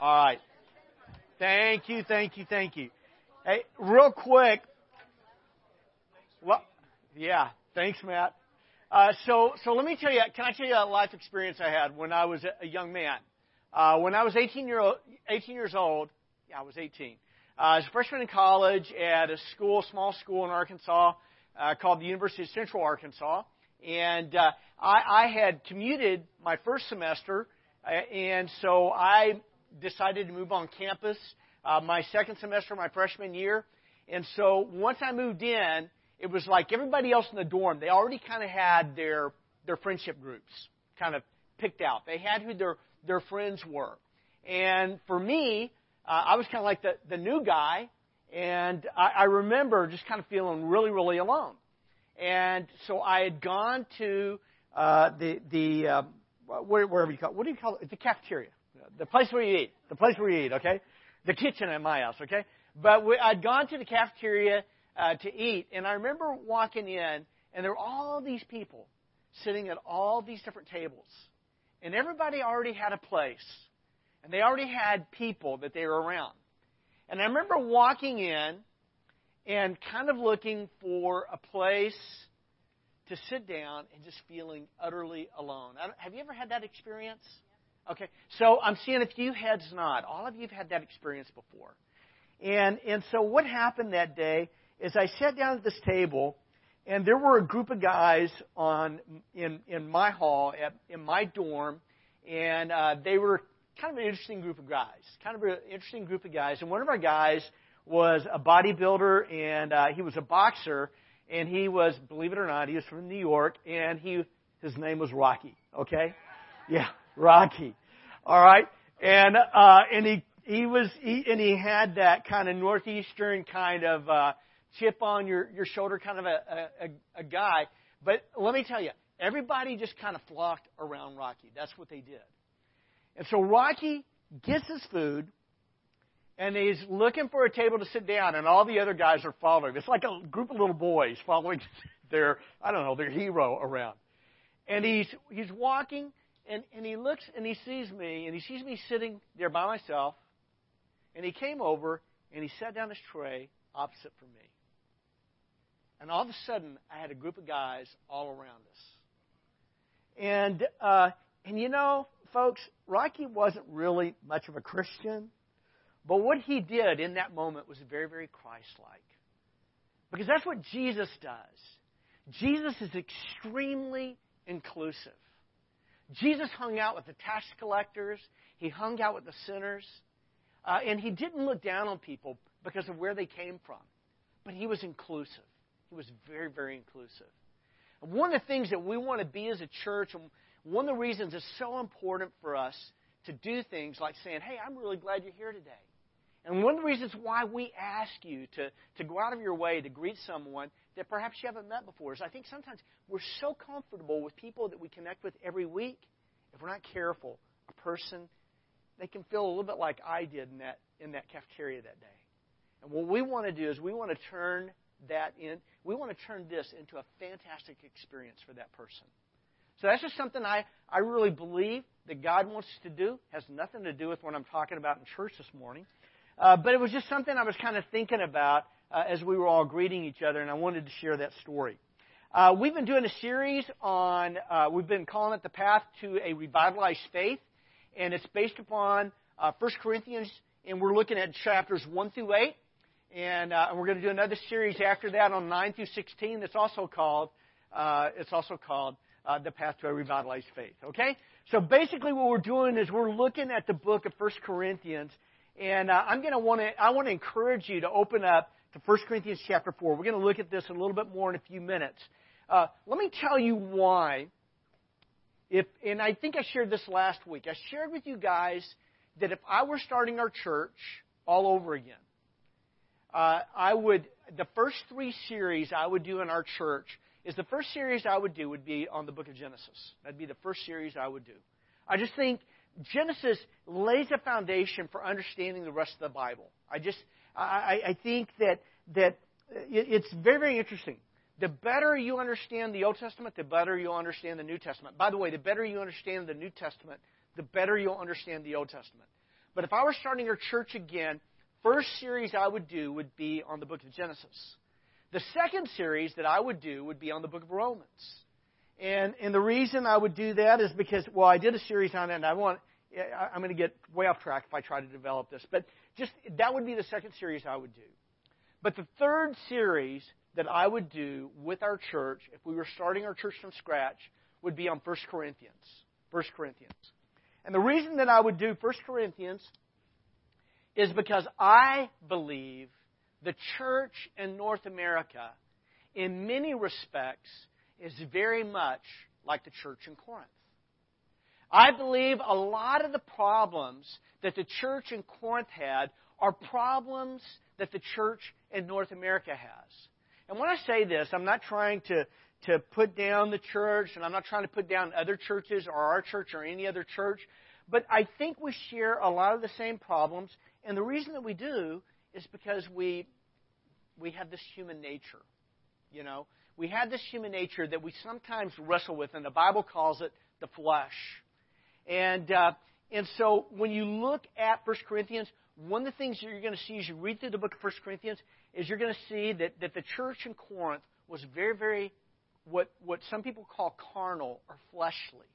All right. Thank you, thank you, thank you. Hey, real quick. Well, yeah. Thanks, Matt. Uh, so, so let me tell you. Can I tell you a life experience I had when I was a young man? Uh, when I was 18, year old, 18 years old, yeah, I was 18. Uh, I was a freshman in college at a school, small school in Arkansas, uh, called the University of Central Arkansas, and uh, I, I had commuted my first semester, uh, and so I decided to move on campus uh, my second semester, my freshman year, and so once I moved in, it was like everybody else in the dorm. They already kind of had their their friendship groups kind of picked out. They had who their their friends were. And for me, uh, I was kind of like the, the new guy, and I, I remember just kind of feeling really, really alone. And so I had gone to uh, the the uh, wherever you call it, what do you call it? The cafeteria, the place where you eat, the place where you eat. Okay, the kitchen at my house. Okay, but we, I'd gone to the cafeteria uh, to eat, and I remember walking in, and there were all these people sitting at all these different tables and everybody already had a place. And they already had people that they were around. And I remember walking in and kind of looking for a place to sit down and just feeling utterly alone. Have you ever had that experience? Okay, so I'm seeing a few heads nod. All of you have had that experience before. And, and so what happened that day is I sat down at this table and there were a group of guys on in in my hall at in my dorm, and uh, they were kind of an interesting group of guys, kind of an interesting group of guys. And one of our guys was a bodybuilder, and uh, he was a boxer, and he was, believe it or not, he was from New York, and he his name was Rocky. Okay, yeah, Rocky. All right, and uh, and he he was he, and he had that kind of northeastern kind of. Uh, chip on your, your shoulder kind of a, a, a guy. But let me tell you, everybody just kind of flocked around Rocky. That's what they did. And so Rocky gets his food, and he's looking for a table to sit down, and all the other guys are following. It's like a group of little boys following their, I don't know, their hero around. And he's he's walking, and, and he looks and he sees me, and he sees me sitting there by myself, and he came over and he sat down his tray opposite from me. And all of a sudden, I had a group of guys all around us. And, uh, and you know, folks, Rocky wasn't really much of a Christian. But what he did in that moment was very, very Christ like. Because that's what Jesus does. Jesus is extremely inclusive. Jesus hung out with the tax collectors, he hung out with the sinners, uh, and he didn't look down on people because of where they came from, but he was inclusive. He was very, very inclusive. And one of the things that we want to be as a church, and one of the reasons it's so important for us to do things like saying, hey, I'm really glad you're here today. And one of the reasons why we ask you to, to go out of your way to greet someone that perhaps you haven't met before is I think sometimes we're so comfortable with people that we connect with every week. If we're not careful, a person, they can feel a little bit like I did in that, in that cafeteria that day. And what we want to do is we want to turn that in. We want to turn this into a fantastic experience for that person. So that's just something I, I really believe that God wants to do. Has nothing to do with what I'm talking about in church this morning. Uh, but it was just something I was kind of thinking about uh, as we were all greeting each other, and I wanted to share that story. Uh, we've been doing a series on, uh, we've been calling it The Path to a Revitalized Faith, and it's based upon uh, 1 Corinthians, and we're looking at chapters 1 through 8. And, uh, we're going to do another series after that on 9 through 16 that's also called, uh, it's also called uh, The Path to a Revitalized Faith. Okay? So basically what we're doing is we're looking at the book of 1 Corinthians. And uh, I'm going to want to, I want to encourage you to open up to 1 Corinthians chapter 4. We're going to look at this a little bit more in a few minutes. Uh, let me tell you why. If, and I think I shared this last week. I shared with you guys that if I were starting our church all over again, uh, I would the first three series I would do in our church is the first series I would do would be on the book of Genesis. That'd be the first series I would do. I just think Genesis lays a foundation for understanding the rest of the Bible. I just I, I think that that uh, it's very very interesting. The better you understand the Old Testament, the better you'll understand the New Testament. By the way, the better you understand the New Testament, the better you'll understand the Old Testament. But if I were starting our church again, first series I would do would be on the book of Genesis. The second series that I would do would be on the book of Romans. And, and the reason I would do that is because, well, I did a series on it, and I want, I'm going to get way off track if I try to develop this. But just, that would be the second series I would do. But the third series that I would do with our church, if we were starting our church from scratch, would be on 1 Corinthians. 1 Corinthians. And the reason that I would do 1 Corinthians is because I believe the church in North America, in many respects, is very much like the church in Corinth. I believe a lot of the problems that the church in Corinth had are problems that the church in North America has. And when I say this, I'm not trying to, to put down the church, and I'm not trying to put down other churches or our church or any other church, but I think we share a lot of the same problems, and the reason that we do is because we we have this human nature. You know, we have this human nature that we sometimes wrestle with, and the Bible calls it the flesh. And uh, and so when you look at 1 Corinthians, one of the things that you're going to see as you read through the book of 1 Corinthians is you're going to see that, that the church in Corinth was very, very, what, what some people call carnal or fleshly.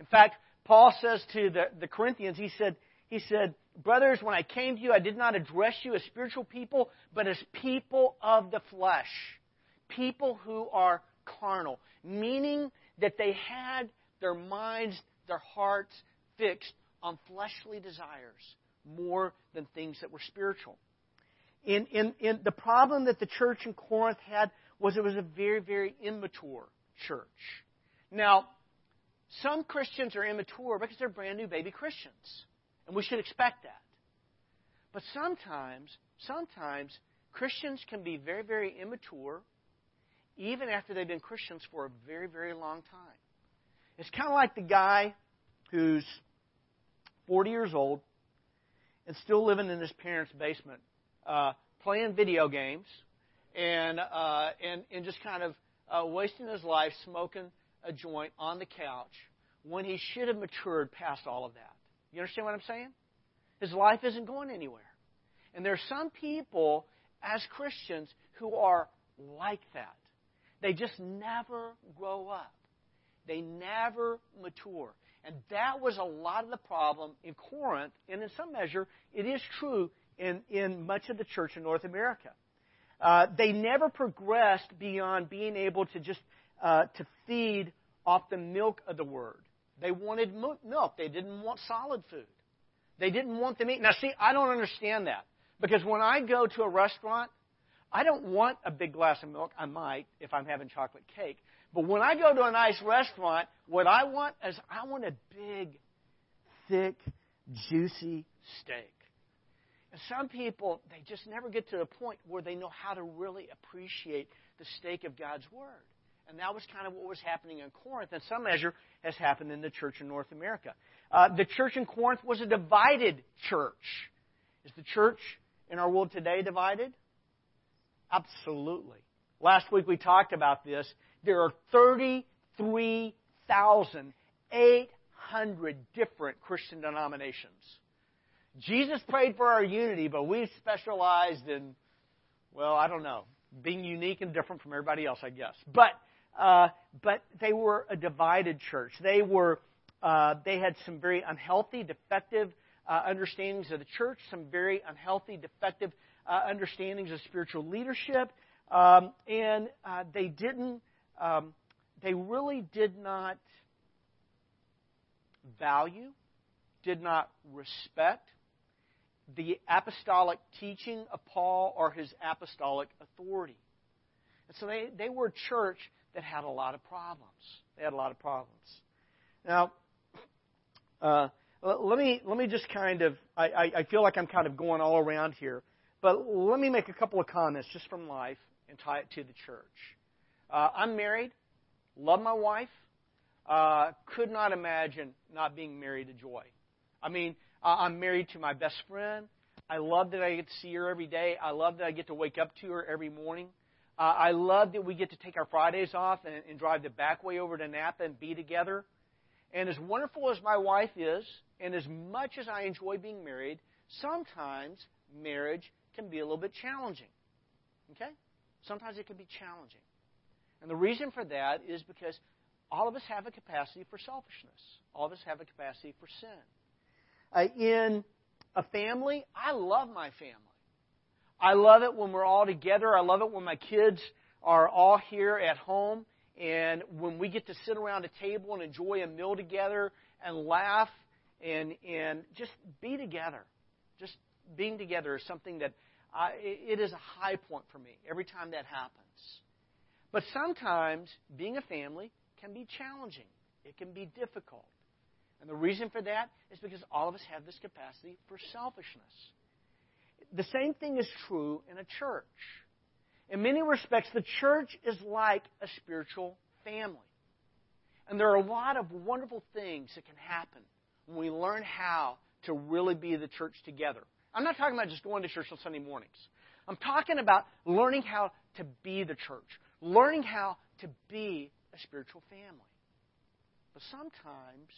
In fact, Paul says to the, the Corinthians, he said, he said, Brothers, when I came to you, I did not address you as spiritual people, but as people of the flesh. People who are carnal. Meaning that they had their minds, their hearts fixed on fleshly desires more than things that were spiritual. In, in the problem that the church in Corinth had was it was a very, very immature church. Now, some Christians are immature because they're brand new baby Christians. And we should expect that. But sometimes, sometimes Christians can be very, very immature even after they've been Christians for a very, very long time. It's kind of like the guy who's 40 years old and still living in his parents' basement, uh, playing video games and, uh, and, and just kind of uh, wasting his life smoking a joint on the couch when he should have matured past all of that. You understand what I'm saying? His life isn't going anywhere. And there are some people as Christians who are like that. They just never grow up. They never mature. And that was a lot of the problem in Corinth, and in some measure, it is true in, in much of the church in North America. Uh, they never progressed beyond being able to just uh, to feed off the milk of the word. They wanted milk. They didn't want solid food. They didn't want the meat. Now, see, I don't understand that. Because when I go to a restaurant, I don't want a big glass of milk. I might if I'm having chocolate cake. But when I go to a nice restaurant, what I want is I want a big, thick, juicy steak. And some people, they just never get to the point where they know how to really appreciate the steak of God's Word. And that was kind of what was happening in Corinth, and some measure, has happened in the church in North America. Uh, the church in Corinth was a divided church. Is the church in our world today divided? Absolutely. Last week we talked about this. There are 33,800 different Christian denominations. Jesus prayed for our unity, but we specialized in, well, I don't know, being unique and different from everybody else, I guess. But uh, but they were a divided church. They were uh, they had some very unhealthy, defective uh, understandings of the church, some very unhealthy, defective uh, understandings of spiritual leadership, um, and uh, they didn't. Um, they really did not value, did not respect the apostolic teaching of Paul or his apostolic authority. And so they, they were a church that had a lot of problems. They had a lot of problems. Now, uh, let me let me just kind of I, I feel like I'm kind of going all around here, but let me make a couple of comments just from life and tie it to the church. Uh, I'm married, love my wife, uh, could not imagine not being married to Joy. I mean, I'm married to my best friend. I love that I get to see her every day. I love that I get to wake up to her every morning. Uh, I love that we get to take our Fridays off and, and drive the back way over to Napa and be together. And as wonderful as my wife is, and as much as I enjoy being married, sometimes marriage can be a little bit challenging. Okay? Sometimes it can be challenging. And the reason for that is because all of us have a capacity for selfishness. All of us have a capacity for sin. Uh, in a family, I love my family. I love it when we're all together. I love it when my kids are all here at home and when we get to sit around a table and enjoy a meal together and laugh and and just be together. Just being together is something that I, it is a high point for me every time that happens. But sometimes being a family can be challenging. It can be difficult. And the reason for that is because all of us have this capacity for selfishness. The same thing is true in a church. In many respects, the church is like a spiritual family. And there are a lot of wonderful things that can happen when we learn how to really be the church together. I'm not talking about just going to church on Sunday mornings. I'm talking about learning how to be the church, learning how to be a spiritual family. But sometimes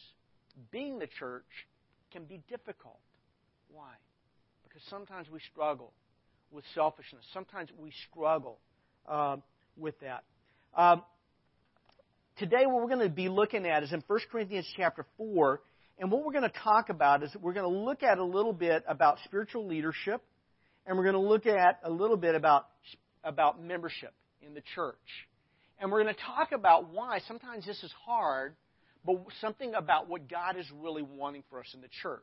being the church can be difficult. Why? Because sometimes we struggle with selfishness. Sometimes we struggle uh, with that. Um, today, what we're going to be looking at is in 1 Corinthians chapter 4. And what we're going to talk about is we're going to look at a little bit about spiritual leadership, and we're going to look at a little bit about, about membership in the church. And we're going to talk about why sometimes this is hard, but something about what God is really wanting for us in the church.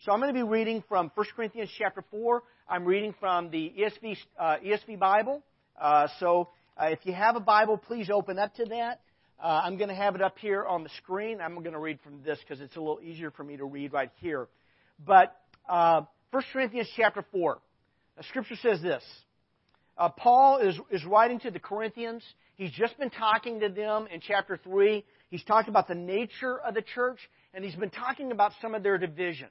So I'm going to be reading from 1 Corinthians chapter 4. I'm reading from the ESV, uh, ESV Bible. Uh, so uh, if you have a Bible, please open up to that. Uh, I'm going to have it up here on the screen. I'm going to read from this because it's a little easier for me to read right here. But uh, 1 Corinthians chapter 4. The scripture says this. Uh, Paul is, is writing to the Corinthians. He's just been talking to them in chapter 3. He's talked about the nature of the church, and he's been talking about some of their division.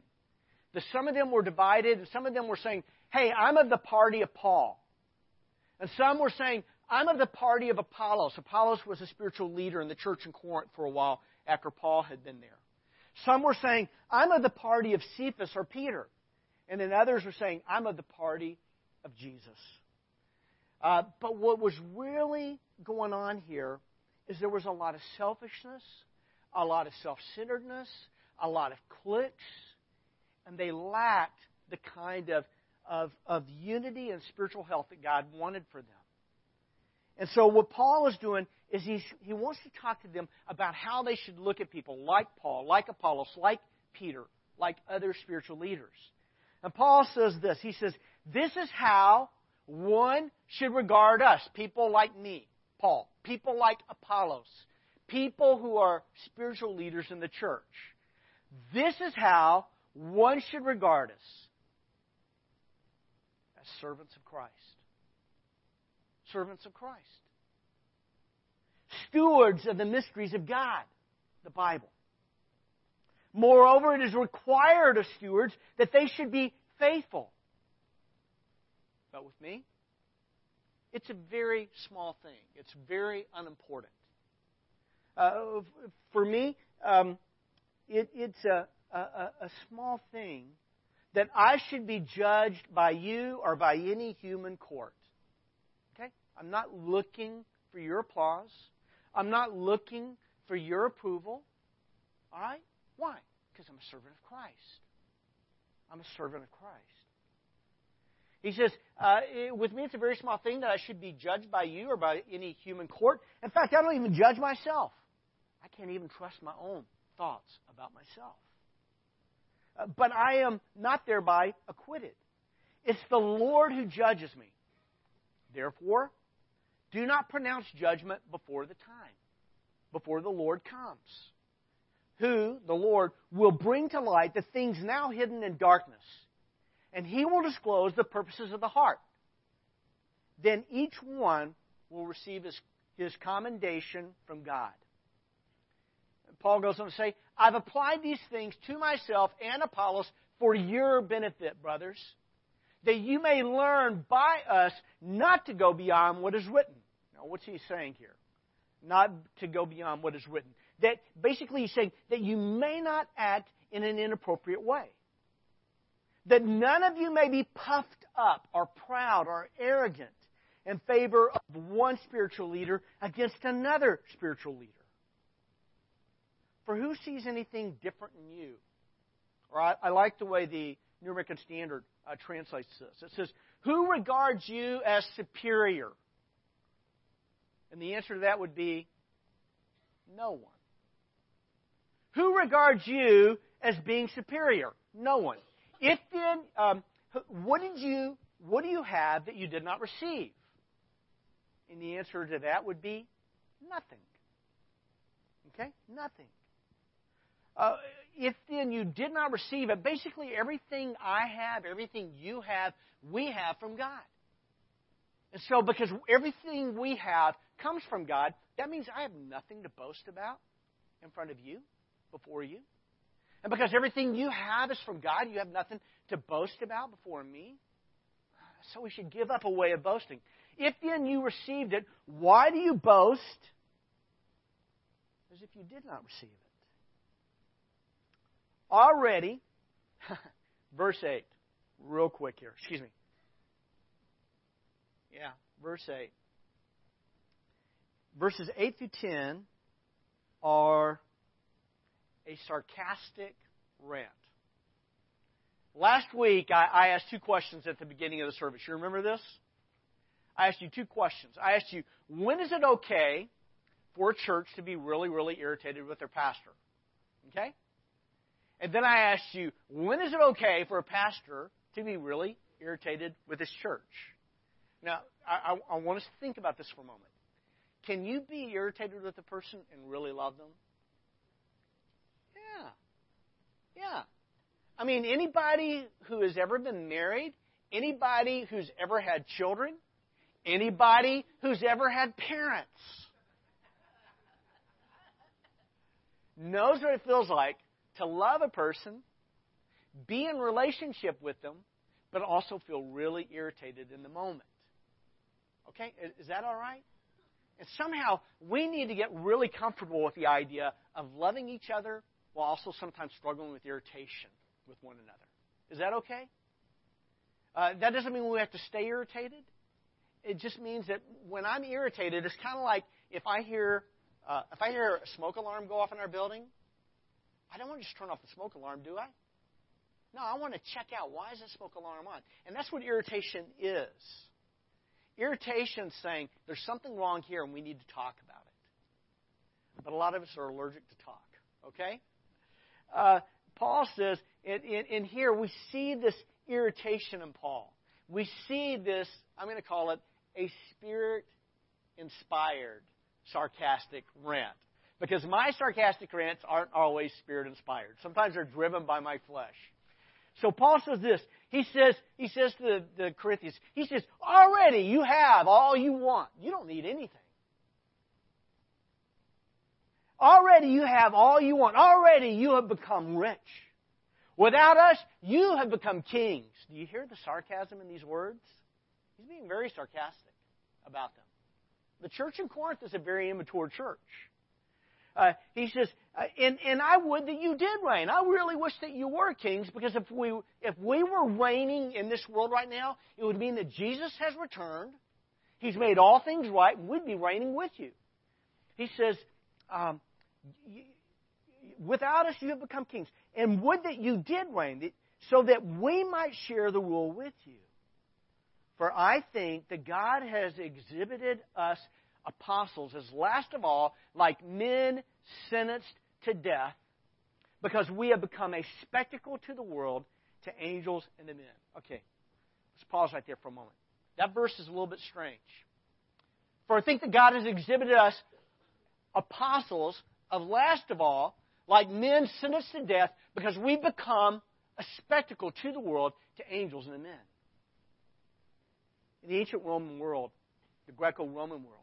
The, some of them were divided, and some of them were saying, Hey, I'm of the party of Paul. And some were saying, I'm of the party of Apollos. Apollos was a spiritual leader in the church in Corinth for a while after Paul had been there. Some were saying, I'm of the party of Cephas or Peter. And then others were saying, I'm of the party of Jesus. Uh, but what was really going on here is there was a lot of selfishness, a lot of self centeredness, a lot of cliques, and they lacked the kind of, of, of unity and spiritual health that God wanted for them. And so what Paul is doing is he's, he wants to talk to them about how they should look at people like Paul, like Apollos, like Peter, like other spiritual leaders. And Paul says this. He says, This is how one should regard us, people like me, Paul, people like Apollos, people who are spiritual leaders in the church. This is how one should regard us as servants of Christ servants of Christ. Stewards of the mysteries of God, the Bible. Moreover, it is required of stewards that they should be faithful. But with me, it's a very small thing. It's very unimportant. Uh, for me, um, it, it's a, a, a small thing that I should be judged by you or by any human court. Okay? I'm not looking for your applause. I'm not looking for your approval. All right? Why? Because I'm a servant of Christ. I'm a servant of Christ. He says, uh, with me, it's a very small thing that I should be judged by you or by any human court. In fact, I don't even judge myself. I can't even trust my own thoughts about myself. Uh, but I am not thereby acquitted. It's the Lord who judges me. Therefore, do not pronounce judgment before the time, before the Lord comes, who, the Lord, will bring to light the things now hidden in darkness, and he will disclose the purposes of the heart. Then each one will receive his, his commendation from God. Paul goes on to say, I've applied these things to myself and Apollos for your benefit, brothers, that you may learn by us not to go beyond what is written. Now, what's he saying here? Not to go beyond what is written. that basically he's saying that you may not act in an inappropriate way. That none of you may be puffed up or proud or arrogant in favor of one spiritual leader against another spiritual leader. For who sees anything different in you? Or I, I like the way the New American Standard uh, translates this. It says, Who regards you as superior? And the answer to that would be no one. Who regards you as being superior? No one. If then, um, what did you, what do you have that you did not receive? And the answer to that would be nothing. Okay? Nothing. Uh, if then you did not receive it, basically everything I have, everything you have, we have from God. And so, because everything we have comes from God, that means I have nothing to boast about in front of you, before you. And because everything you have is from God, you have nothing to boast about before me. So we should give up a way of boasting. If then you received it, why do you boast as if you did not receive it? Already, verse 8, real quick here, excuse me. Yeah, verse 8. Verses 8 through 10 are a sarcastic rant. Last week, I, I asked two questions at the beginning of the service. You remember this? I asked you two questions. I asked you, when is it okay for a church to be really, really irritated with their pastor? Okay? And then I asked you, when is it okay for a pastor to be really irritated with his church? Now, I, I, I want us to think about this for a moment. Can you be irritated with a person and really love them? Yeah. Yeah. I mean, anybody who has ever been married, anybody who's ever had children, anybody who's ever had parents knows what it feels like to love a person, be in relationship with them, but also feel really irritated in the moment. Okay? Is that all right? And somehow we need to get really comfortable with the idea of loving each other while also sometimes struggling with irritation with one another. Is that okay? Uh, that doesn't mean we have to stay irritated. It just means that when I'm irritated, it's kind of like if I hear uh, if I hear a smoke alarm go off in our building, I don't want to just turn off the smoke alarm, do I? No, I want to check out why is the smoke alarm on? And that's what irritation is. Irritation saying there's something wrong here and we need to talk about it. But a lot of us are allergic to talk. Okay? Uh, Paul says, in, in, in here we see this irritation in Paul. We see this, I'm going to call it a spirit inspired sarcastic rant. Because my sarcastic rants aren't always spirit inspired. Sometimes they're driven by my flesh. So Paul says this. He says, he says to the, the Corinthians, he says, already you have all you want. You don't need anything. Already you have all you want. Already you have become rich. Without us, you have become kings. Do you hear the sarcasm in these words? He's being very sarcastic about them. The church in Corinth is a very immature church. Uh, he says, uh, and, and I would that you did reign. I really wish that you were kings because if we, if we were reigning in this world right now, it would mean that Jesus has returned. He's made all things right, and we'd be reigning with you. He says, um, without us you have become kings. And would that you did reign, so that we might share the rule with you. For I think that God has exhibited us apostles as last of all, like men sentenced to death, because we have become a spectacle to the world, to angels and to men. Okay, let's pause right there for a moment. That verse is a little bit strange. For I think that God has exhibited us apostles of last of all, like men sentenced to death, because we become a spectacle to the world, to angels and to men. In the ancient Roman world, the Greco Roman world,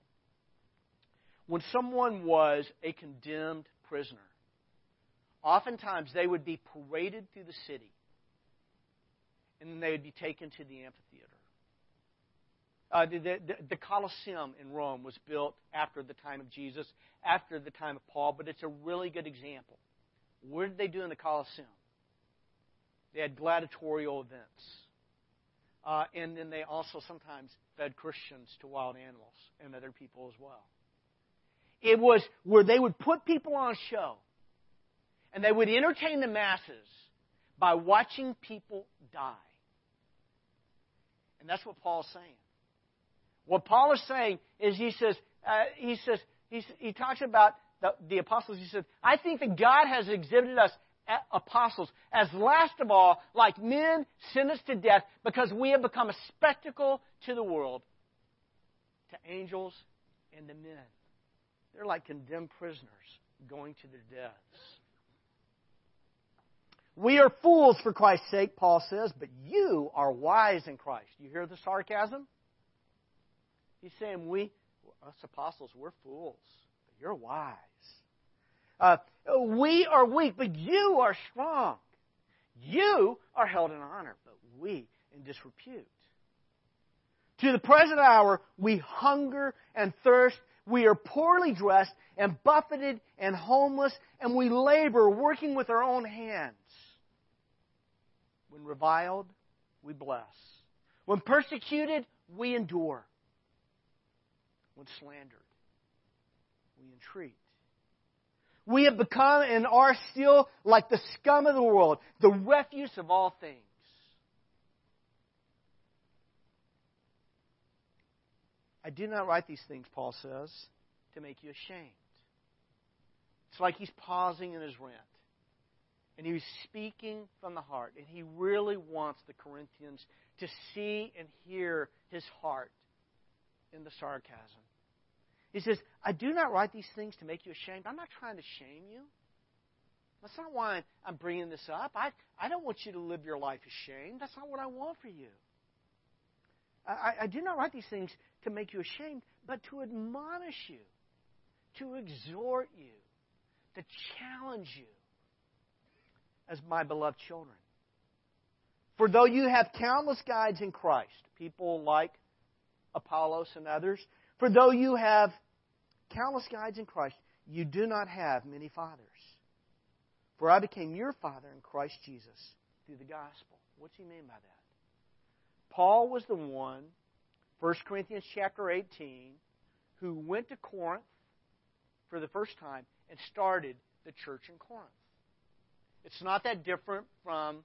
when someone was a condemned prisoner, oftentimes they would be paraded through the city and then they would be taken to the amphitheater. Uh, the, the, the Colosseum in Rome was built after the time of Jesus, after the time of Paul, but it's a really good example. What did they do in the Colosseum? They had gladiatorial events. Uh, and then they also sometimes fed Christians to wild animals and other people as well. It was where they would put people on show and they would entertain the masses by watching people die. And that's what Paul's saying. What Paul is saying is he says, uh, he says, he talks about the, the apostles. He said, I think that God has exhibited us apostles as last of all, like men sentenced to death because we have become a spectacle to the world, to angels and to men. They're like condemned prisoners going to their deaths. We are fools for Christ's sake, Paul says, but you are wise in Christ. You hear the sarcasm? He's saying we, us apostles, we're fools, but you're wise. Uh, we are weak, but you are strong. You are held in honor, but we in disrepute. To the present hour, we hunger and thirst. We are poorly dressed and buffeted and homeless, and we labor working with our own hands. When reviled, we bless. When persecuted, we endure. When slandered, we entreat. We have become and are still like the scum of the world, the refuse of all things. I do not write these things, Paul says, to make you ashamed. It's like he's pausing in his rant. And he's speaking from the heart. And he really wants the Corinthians to see and hear his heart in the sarcasm. He says, I do not write these things to make you ashamed. I'm not trying to shame you. That's not why I'm bringing this up. I, I don't want you to live your life ashamed. That's not what I want for you. I, I do not write these things to make you ashamed, but to admonish you, to exhort you, to challenge you as my beloved children. For though you have countless guides in Christ, people like Apollos and others, for though you have countless guides in Christ, you do not have many fathers. For I became your father in Christ Jesus through the gospel. What's he mean by that? Paul was the one, 1 Corinthians chapter 18, who went to Corinth for the first time and started the church in Corinth. It's not that different from,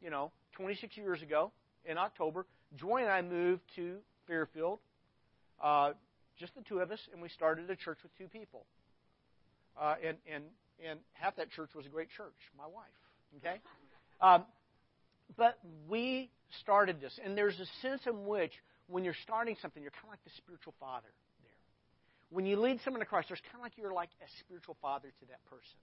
you know, 26 years ago in October. Joy and I moved to Fairfield. Uh, just the two of us, and we started a church with two people. Uh, and, and, and half that church was a great church, my wife. Okay? Um, but we started this, and there's a sense in which when you're starting something, you're kind of like the spiritual father there. When you lead someone to Christ, there's kind of like you're like a spiritual father to that person.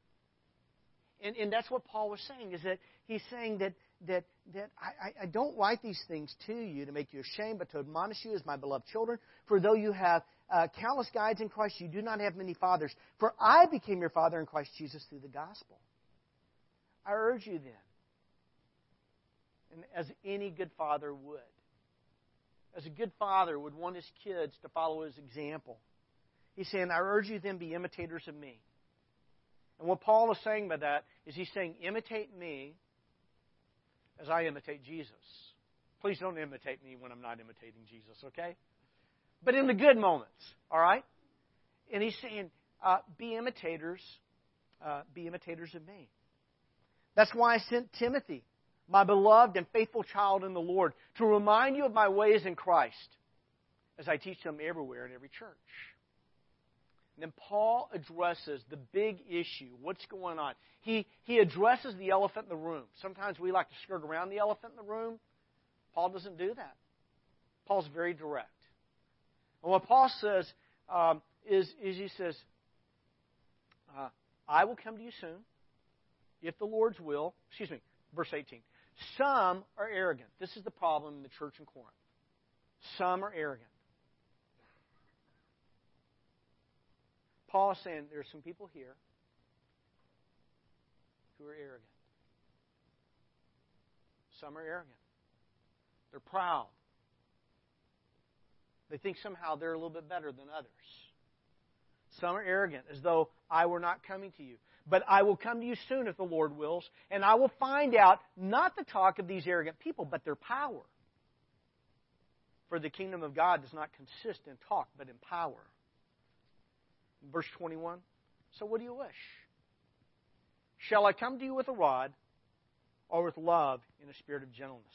And, and that's what Paul was saying, is that he's saying that, that, that I, I don't write these things to you to make you ashamed, but to admonish you as my beloved children. For though you have uh, countless guides in Christ, you do not have many fathers. For I became your father in Christ Jesus through the gospel. I urge you then, and as any good father would, as a good father would want his kids to follow his example, he's saying, I urge you then be imitators of me. And what Paul is saying by that is he's saying, imitate me as I imitate Jesus. Please don't imitate me when I'm not imitating Jesus, okay? But in the good moments, all right? And he's saying, uh, be imitators, uh, be imitators of me. That's why I sent Timothy, my beloved and faithful child in the Lord, to remind you of my ways in Christ as I teach them everywhere in every church. And then Paul addresses the big issue. What's going on? He, he addresses the elephant in the room. Sometimes we like to skirt around the elephant in the room. Paul doesn't do that. Paul's very direct. And what Paul says um, is, is, he says, uh, I will come to you soon, if the Lord's will. Excuse me, verse 18. Some are arrogant. This is the problem in the church in Corinth. Some are arrogant. Paul is saying there are some people here who are arrogant. Some are arrogant. They're proud. They think somehow they're a little bit better than others. Some are arrogant, as though I were not coming to you. But I will come to you soon if the Lord wills, and I will find out not the talk of these arrogant people, but their power. For the kingdom of God does not consist in talk, but in power. Verse 21. So what do you wish? Shall I come to you with a rod or with love in a spirit of gentleness?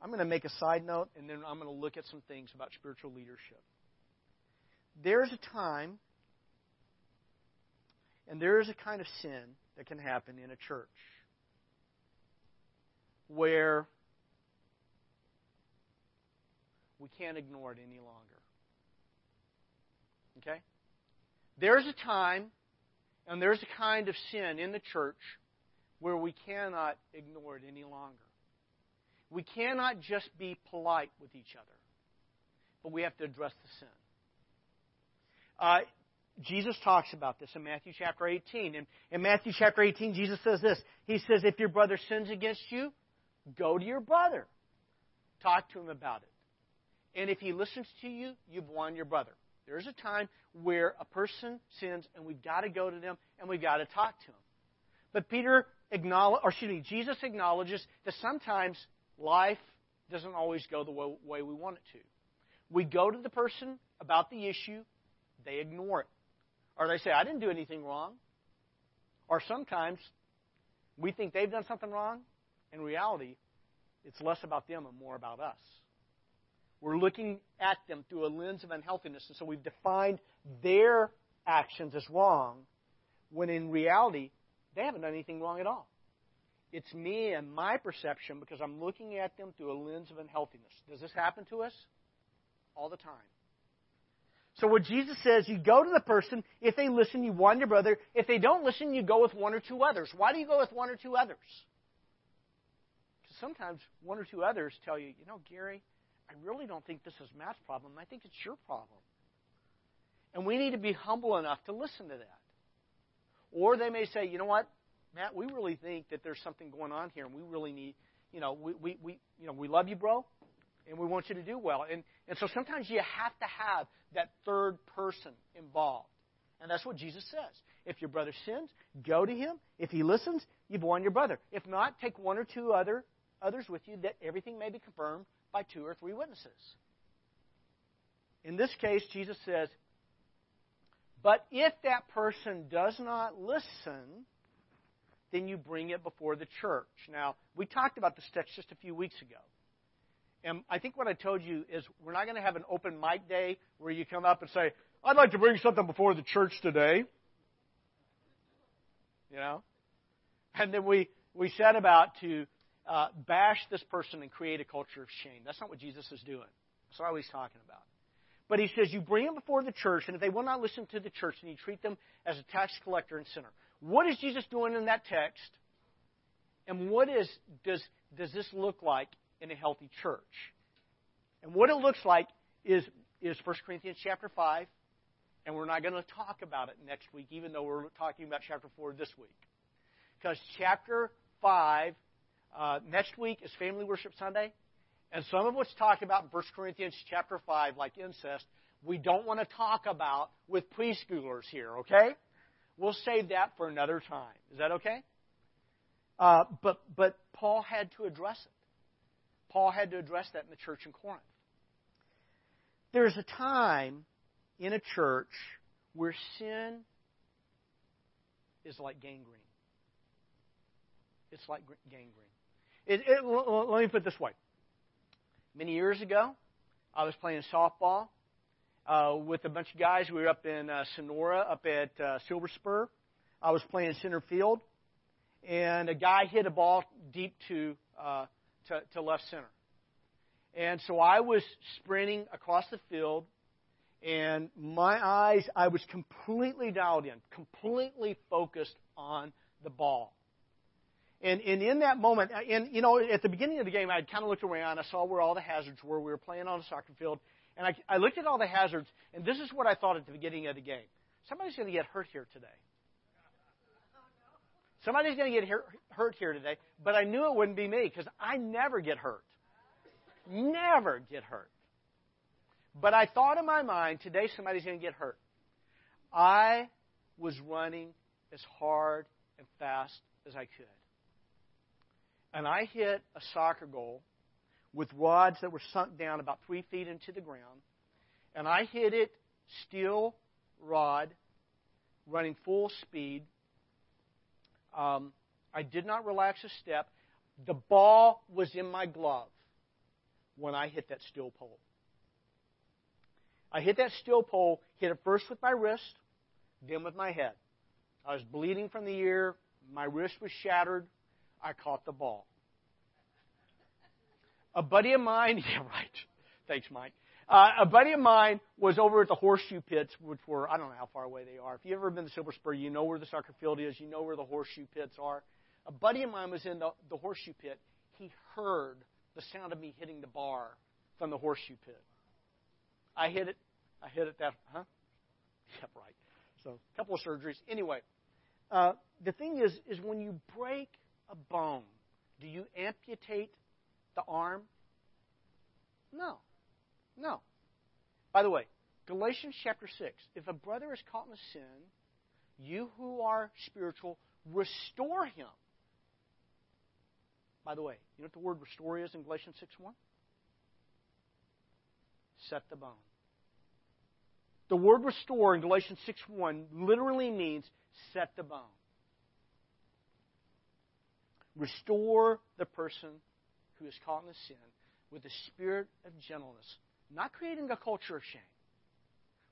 I'm going to make a side note, and then I'm going to look at some things about spiritual leadership. There's a time and there is a kind of sin that can happen in a church where we can't ignore it any longer. Okay? There's a time and there's a kind of sin in the church where we cannot ignore it any longer. We cannot just be polite with each other, but we have to address the sin. Uh, Jesus talks about this in Matthew chapter 18. And in Matthew chapter 18, Jesus says this He says, If your brother sins against you, go to your brother. Talk to him about it. And if he listens to you, you've won your brother. There's a time where a person sins and we've got to go to them and we've got to talk to them. But Peter acknowledge, or excuse me, Jesus acknowledges that sometimes life doesn't always go the way we want it to. We go to the person about the issue, they ignore it. Or they say, I didn't do anything wrong. Or sometimes we think they've done something wrong. In reality, it's less about them and more about us. We're looking at them through a lens of unhealthiness, and so we've defined their actions as wrong, when in reality, they haven't done anything wrong at all. It's me and my perception because I'm looking at them through a lens of unhealthiness. Does this happen to us? All the time. So what Jesus says, you go to the person. If they listen, you won your brother. If they don't listen, you go with one or two others. Why do you go with one or two others? Because sometimes one or two others tell you, you know, Gary, I really don't think this is Matt's problem. I think it's your problem. And we need to be humble enough to listen to that. Or they may say, you know what, Matt, we really think that there's something going on here, and we really need, you know, we, we, we you know, we love you, bro, and we want you to do well. And, and so sometimes you have to have that third person involved. And that's what Jesus says. If your brother sins, go to him. If he listens, you've won your brother. If not, take one or two other others with you that everything may be confirmed by two or three witnesses. In this case, Jesus says, But if that person does not listen, then you bring it before the church. Now, we talked about this text just a few weeks ago. And I think what I told you is we're not going to have an open mic day where you come up and say, I'd like to bring something before the church today. You know? And then we, we set about to uh, bash this person and create a culture of shame. That's not what Jesus is doing. That's not what he's talking about. But he says, You bring them before the church, and if they will not listen to the church, then you treat them as a tax collector and sinner. What is Jesus doing in that text? And what is, does, does this look like in a healthy church. And what it looks like is, is 1 Corinthians chapter 5, and we're not going to talk about it next week, even though we're talking about chapter 4 this week. Because chapter 5, uh, next week is Family Worship Sunday, and some of what's talked about in 1 Corinthians chapter 5, like incest, we don't want to talk about with preschoolers here, okay? We'll save that for another time. Is that okay? Uh, but, but Paul had to address it. Paul had to address that in the church in Corinth. There's a time in a church where sin is like gangrene. It's like gangrene. It, it, let me put it this way. Many years ago, I was playing softball uh, with a bunch of guys. We were up in uh, Sonora, up at uh, Silver Spur. I was playing center field, and a guy hit a ball deep to uh, to, to left center. And so I was sprinting across the field, and my eyes, I was completely dialed in, completely focused on the ball. And, and in that moment, uh, and you know, at the beginning of the game, I kind of looked around. I saw where all the hazards were. We were playing on a soccer field, and I, I looked at all the hazards, and this is what I thought at the beginning of the game: somebody's going to get hurt here today. Somebody's going to get hurt here today, but I knew it wouldn't be me because I never get hurt. Never get hurt. But I thought in my mind, today somebody's going to get hurt. I was running as hard and fast as I could. And I hit a soccer goal with rods that were sunk down about three feet into the ground. And I hit it steel rod, running full speed. Um, I did not relax a step. The ball was in my glove when I hit that steel pole. I hit that steel pole, hit it first with my wrist, then with my head. I was bleeding from the ear, my wrist was shattered, I caught the ball. A buddy of mine, yeah, right. Thanks, Mike. Uh, a buddy of mine was over at the horseshoe pits, which were, I don't know how far away they are. If you've ever been to Silver Spur, you know where the soccer field is, you know where the horseshoe pits are. A buddy of mine was in the, the horseshoe pit. He heard the sound of me hitting the bar from the horseshoe pit. I hit it. I hit it that, huh? Yep, right. So, a couple of surgeries. Anyway, uh, the thing is, is when you break a bone, do you amputate the arm? No. No. By the way, Galatians chapter 6. If a brother is caught in a sin, you who are spiritual, restore him. By the way, you know what the word restore is in Galatians 6 1? Set the bone. The word restore in Galatians 6 1 literally means set the bone. Restore the person who is caught in a sin with a spirit of gentleness, not creating a culture of shame.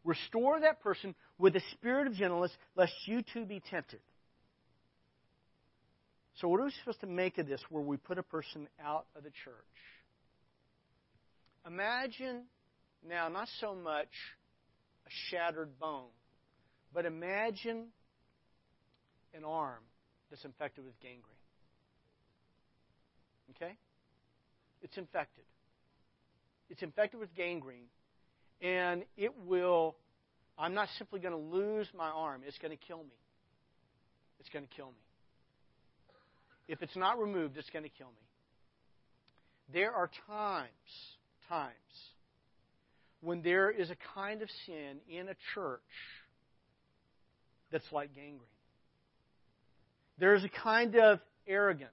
Restore that person with a spirit of gentleness, lest you too be tempted. So, what are we supposed to make of this where we put a person out of the church? Imagine now, not so much a shattered bone, but imagine an arm that's infected with gangrene. Okay? It's infected. It's infected with gangrene, and it will. I'm not simply going to lose my arm, it's going to kill me. It's going to kill me. If it's not removed, it's going to kill me. There are times, times, when there is a kind of sin in a church that's like gangrene. There's a kind of arrogance.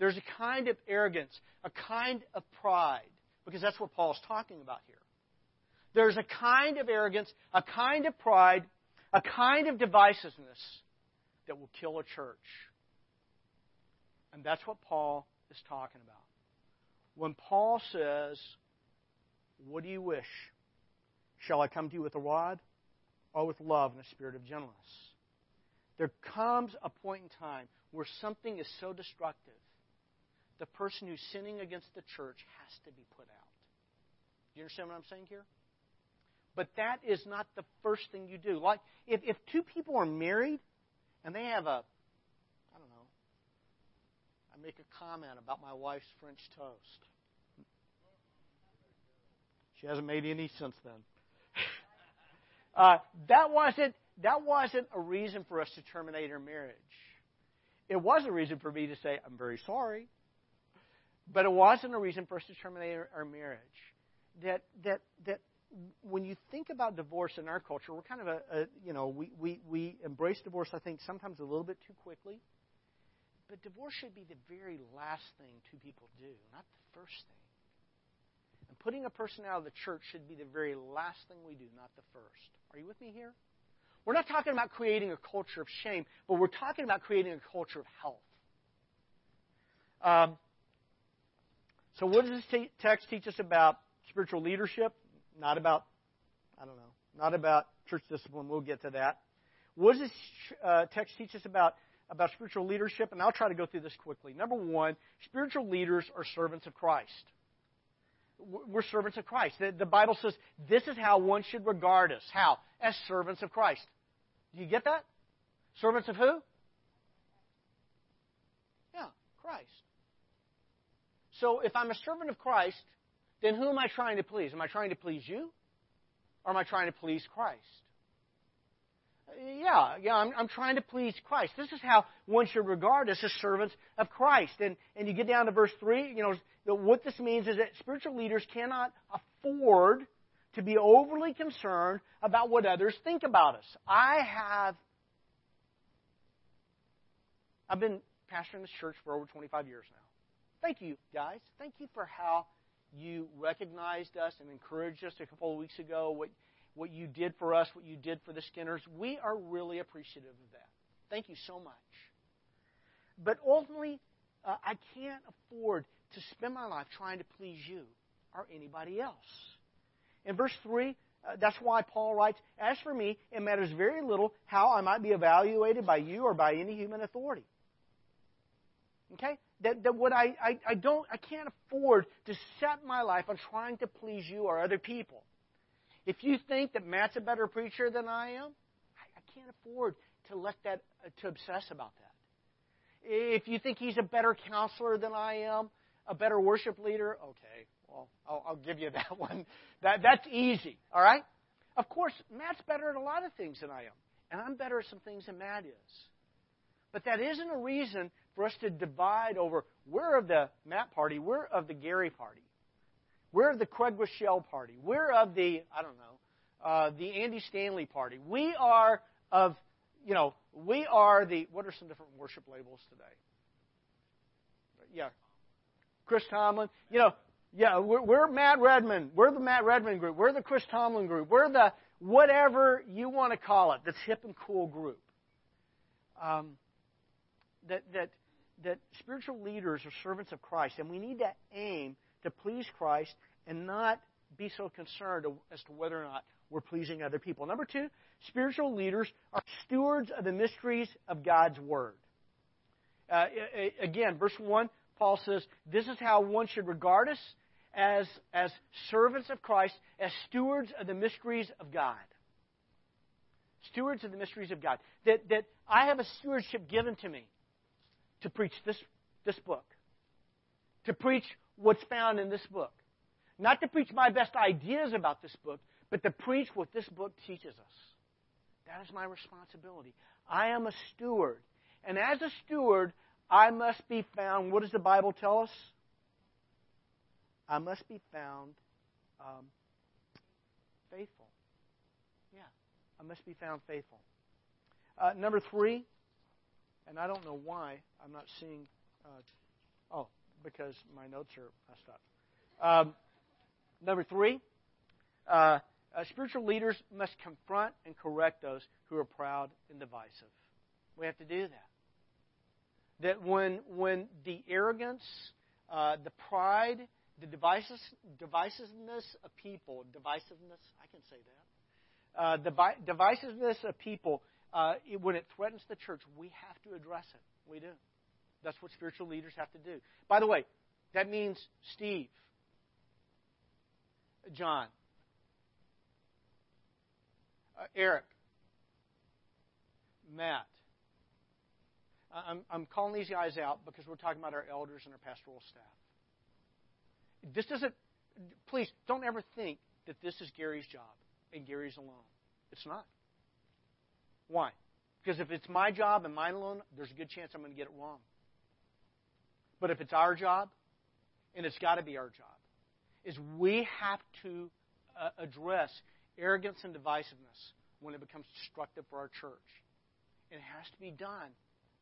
There's a kind of arrogance, a kind of pride, because that's what Paul's talking about here. There's a kind of arrogance, a kind of pride, a kind of divisiveness that will kill a church. And that's what Paul is talking about. When Paul says, What do you wish? Shall I come to you with a rod or with love and a spirit of gentleness? There comes a point in time where something is so destructive, the person who's sinning against the church has to be put out. Do you understand what I'm saying here? But that is not the first thing you do. Like if, if two people are married and they have a make a comment about my wife's French toast. She hasn't made any since then. uh, that wasn't that wasn't a reason for us to terminate our marriage. It was a reason for me to say I'm very sorry, but it wasn't a reason for us to terminate our, marriage. That that that when you think about divorce in our culture, we're kind of a, a you know we, we we embrace divorce I think sometimes a little bit too quickly. But divorce should be the very last thing two people do, not the first thing. And putting a person out of the church should be the very last thing we do, not the first. Are you with me here? We're not talking about creating a culture of shame, but we're talking about creating a culture of health. Um, so, what does this text teach us about spiritual leadership? Not about, I don't know, not about church discipline. We'll get to that. What does this uh, text teach us about about spiritual leadership, and I'll try to go through this quickly. Number one, spiritual leaders are servants of Christ. We're servants of Christ. The, the Bible says this is how one should regard us. How? As servants of Christ. Do you get that? Servants of who? Yeah, Christ. So if I'm a servant of Christ, then who am I trying to please? Am I trying to please you? Or am I trying to please Christ? Yeah, yeah, I'm, I'm trying to please Christ. This is how one should regard us as servants of Christ. And, and you get down to verse 3, you know, what this means is that spiritual leaders cannot afford to be overly concerned about what others think about us. I have, I've been pastoring this church for over 25 years now. Thank you, guys. Thank you for how you recognized us and encouraged us a couple of weeks ago, what, what you did for us, what you did for the Skinners. We are really appreciative of that. Thank you so much. But ultimately, uh, I can't afford to spend my life trying to please you or anybody else. In verse 3, uh, that's why Paul writes, As for me, it matters very little how I might be evaluated by you or by any human authority. Okay? That, that what I, I, I don't, I can't afford to set my life on trying to please you or other people. If you think that Matt's a better preacher than I am, I, I can't afford to let that, uh, to obsess about that. If you think he's a better counselor than I am, a better worship leader, okay, well, I'll, I'll give you that one. That, that's easy, all right? Of course, Matt's better at a lot of things than I am, and I'm better at some things than Matt is. But that isn't a reason for us to divide over we're of the Matt party, we're of the Gary party, we're of the Craig Groeschel party, we're of the, I don't know, uh, the Andy Stanley party. We are of, you know, we are the, what are some different worship labels today? Yeah. Chris Tomlin. You know, yeah, we're, we're Matt Redman. We're the Matt Redman group. We're the Chris Tomlin group. We're the whatever you want to call it, that's hip and cool group. Um, that, that, that spiritual leaders are servants of Christ, and we need to aim to please Christ and not be so concerned as to whether or not we're pleasing other people. Number two, spiritual leaders are stewards of the mysteries of God's Word. Uh, again, verse 1, Paul says, This is how one should regard us as, as servants of Christ, as stewards of the mysteries of God. Stewards of the mysteries of God. That, that I have a stewardship given to me to preach this, this book, to preach what's found in this book. Not to preach my best ideas about this book, but to preach what this book teaches us. That is my responsibility. I am a steward. And as a steward, I must be found, what does the Bible tell us? I must be found um, faithful. Yeah, I must be found faithful. Uh, number three, and I don't know why I'm not seeing. Uh, oh, because my notes are messed up. Um, number three, uh, uh, spiritual leaders must confront and correct those who are proud and divisive. We have to do that. That when when the arrogance, uh, the pride, the divisiveness of people, divisiveness, I can say that. Uh, the divisiveness of people, uh, it, when it threatens the church, we have to address it. We do. That's what spiritual leaders have to do. By the way, that means Steve, John, uh, Eric, Matt. I'm, I'm calling these guys out because we're talking about our elders and our pastoral staff. This doesn't, please don't ever think that this is Gary's job and Gary's alone. It's not. Why? Because if it's my job and mine alone, there's a good chance I'm going to get it wrong. But if it's our job, and it's got to be our job, is we have to uh, address arrogance and divisiveness when it becomes destructive for our church. It has to be done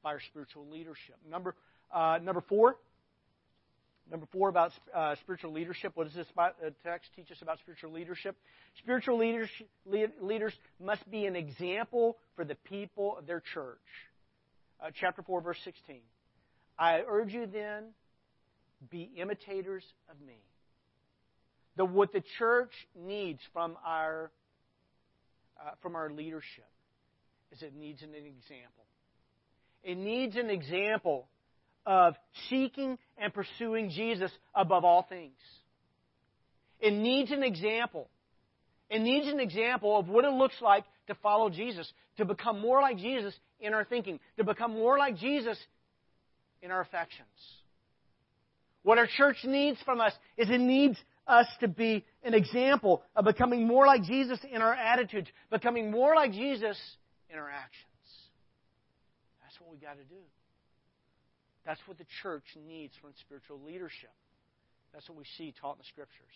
by our spiritual leadership. Number uh, number four, Number four about uh, spiritual leadership. What does this uh, text teach us about spiritual leadership? Spiritual leaders, leaders must be an example for the people of their church. Uh, chapter 4, verse 16. I urge you then, be imitators of me. The, what the church needs from our, uh, from our leadership is it needs an example. It needs an example of seeking and pursuing Jesus above all things. It needs an example. It needs an example of what it looks like to follow Jesus, to become more like Jesus in our thinking, to become more like Jesus in our affections. What our church needs from us is it needs us to be an example of becoming more like Jesus in our attitudes, becoming more like Jesus in our actions. That's what we've got to do. That's what the church needs from spiritual leadership. That's what we see taught in the scriptures.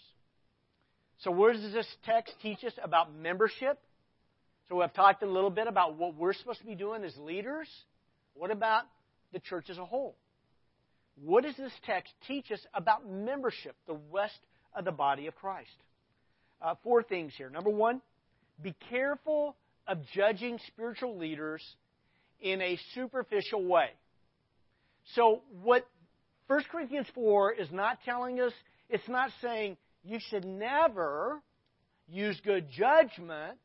So, where does this text teach us about membership? So, we've talked a little bit about what we're supposed to be doing as leaders. What about the church as a whole? What does this text teach us about membership, the rest of the body of Christ? Uh, four things here. Number one, be careful of judging spiritual leaders in a superficial way. So, what 1 Corinthians 4 is not telling us, it's not saying you should never use good judgment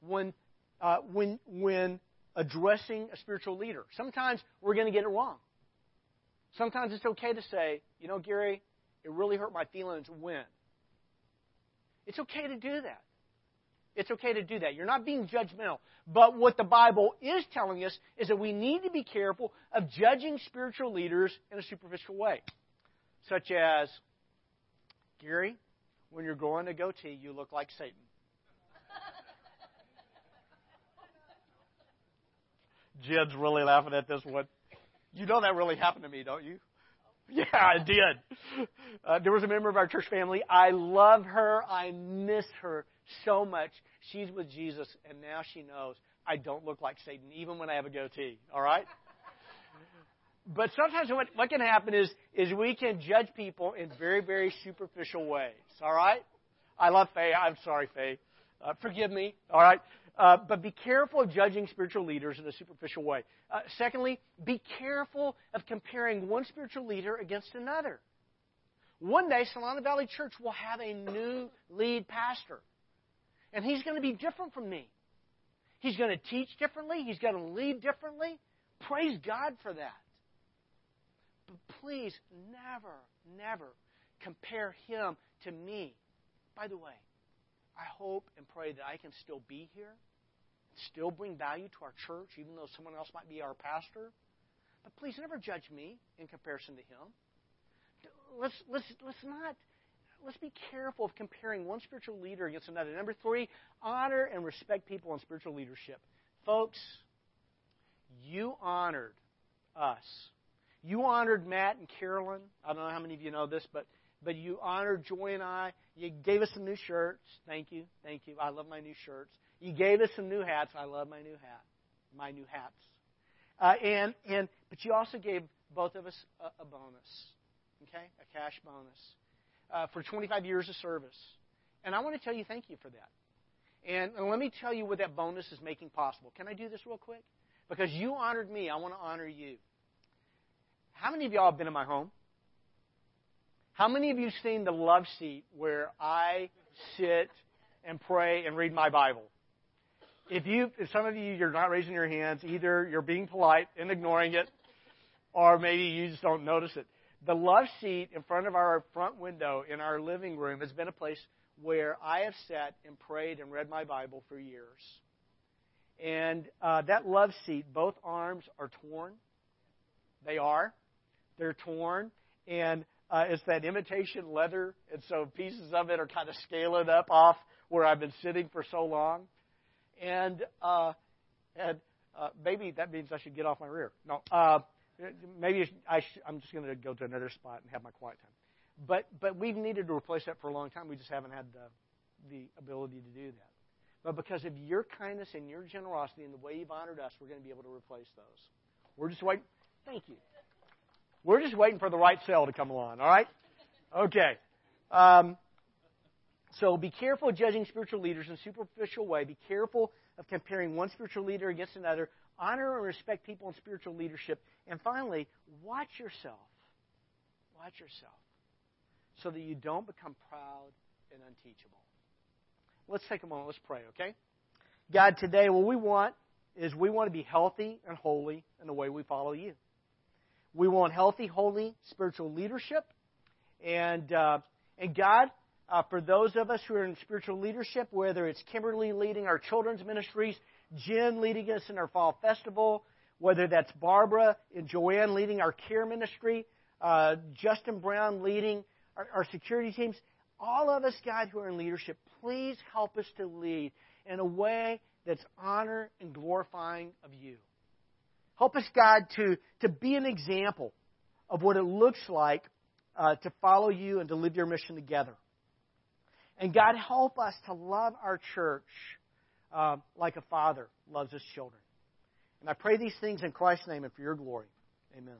when, uh, when, when addressing a spiritual leader. Sometimes we're going to get it wrong. Sometimes it's okay to say, you know, Gary, it really hurt my feelings when. It's okay to do that. It's okay to do that. You're not being judgmental. But what the Bible is telling us is that we need to be careful of judging spiritual leaders in a superficial way. Such as, Gary, when you're growing a goatee, you look like Satan. Jed's really laughing at this one. You know that really happened to me, don't you? Yeah, I did. Uh, there was a member of our church family. I love her. I miss her so much. She's with Jesus, and now she knows I don't look like Satan, even when I have a goatee. All right? But sometimes what, what can happen is, is we can judge people in very, very superficial ways. All right? I love Faye. I'm sorry, Faye. Uh, forgive me. All right? Uh, but be careful of judging spiritual leaders in a superficial way. Uh, secondly, be careful of comparing one spiritual leader against another. One day, Solana Valley Church will have a new lead pastor. And he's going to be different from me. He's going to teach differently. He's going to lead differently. Praise God for that. But please never, never compare him to me. By the way, I hope and pray that I can still be here, still bring value to our church, even though someone else might be our pastor. But please never judge me in comparison to him. Let's, let's, let's not. Let's be careful of comparing one spiritual leader against another. Number three, honor and respect people in spiritual leadership. Folks, you honored us. You honored Matt and Carolyn. I don't know how many of you know this, but but you honored Joy and I. You gave us some new shirts. Thank you. Thank you. I love my new shirts. You gave us some new hats. I love my new hat. My new hats. Uh, and and but you also gave both of us a, a bonus. Okay, a cash bonus uh, for 25 years of service. And I want to tell you thank you for that. And, and let me tell you what that bonus is making possible. Can I do this real quick? Because you honored me, I want to honor you. How many of y'all have been in my home? How many of you seen the love seat where I sit and pray and read my Bible? If you, if some of you, you're not raising your hands, either you're being polite and ignoring it, or maybe you just don't notice it. The love seat in front of our front window in our living room has been a place where I have sat and prayed and read my Bible for years. And uh, that love seat, both arms are torn. They are. They're torn. And uh, it's that imitation leather, and so pieces of it are kind of scaling up off where I've been sitting for so long. And uh, and uh, maybe that means I should get off my rear. No, uh, maybe I sh- I'm just going to go to another spot and have my quiet time. But but we've needed to replace that for a long time. We just haven't had the the ability to do that. But because of your kindness and your generosity and the way you've honored us, we're going to be able to replace those. We're just waiting. Thank you. We're just waiting for the right sale to come along, all right? Okay. Um, so be careful of judging spiritual leaders in a superficial way. Be careful of comparing one spiritual leader against another. Honor and respect people in spiritual leadership. And finally, watch yourself. Watch yourself so that you don't become proud and unteachable. Let's take a moment. Let's pray, okay? God, today what we want is we want to be healthy and holy in the way we follow you. We want healthy, holy spiritual leadership. And, uh, and God, uh, for those of us who are in spiritual leadership, whether it's Kimberly leading our children's ministries, Jen leading us in our fall festival, whether that's Barbara and Joanne leading our care ministry, uh, Justin Brown leading our, our security teams, all of us, God, who are in leadership, please help us to lead in a way that's honor and glorifying of you. Help us, God, to, to be an example of what it looks like uh, to follow you and to live your mission together. And God, help us to love our church uh, like a father loves his children. And I pray these things in Christ's name and for your glory. Amen.